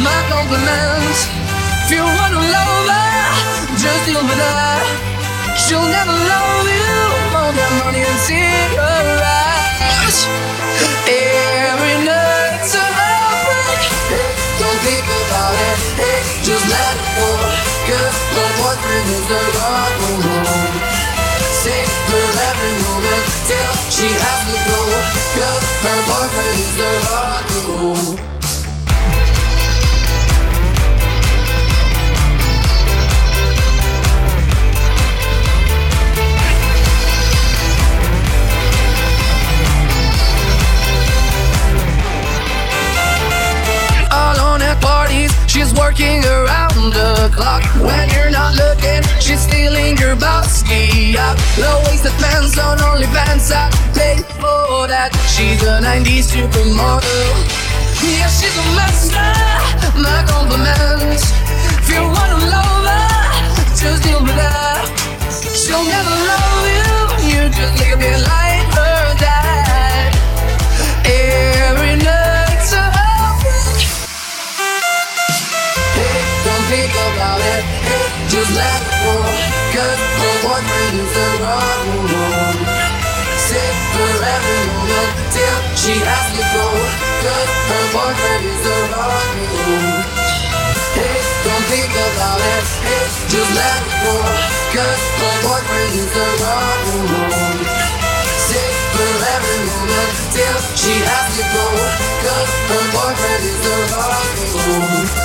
My compliments. If you wanna love her, just deal with her. She'll never love you more than money and cigarettes. Every night's a heartbreak. Don't think about it. Just let it go. Cause my boyfriend is the rock and roll. Save her every moment till she has to go. Cause her boyfriend is the rock and. Working around the clock. When you're not looking, she's stealing your bossy up. Low waisted pants on only pants I pay for that. She's a 90s supermodel. Yeah, she's a master. My compliments. If you wanna love her, just deal with her. She'll never love you. You just leave it like just let it go. Cause her boyfriend is and roll. Save her every moment till she has to go. Cause her boyfriend is the and roll. Hey, don't think about it. Hey, just let it go. Cause her boyfriend is the rock and roll. Save every moment till she has to go. Cause her boyfriend is the and roll.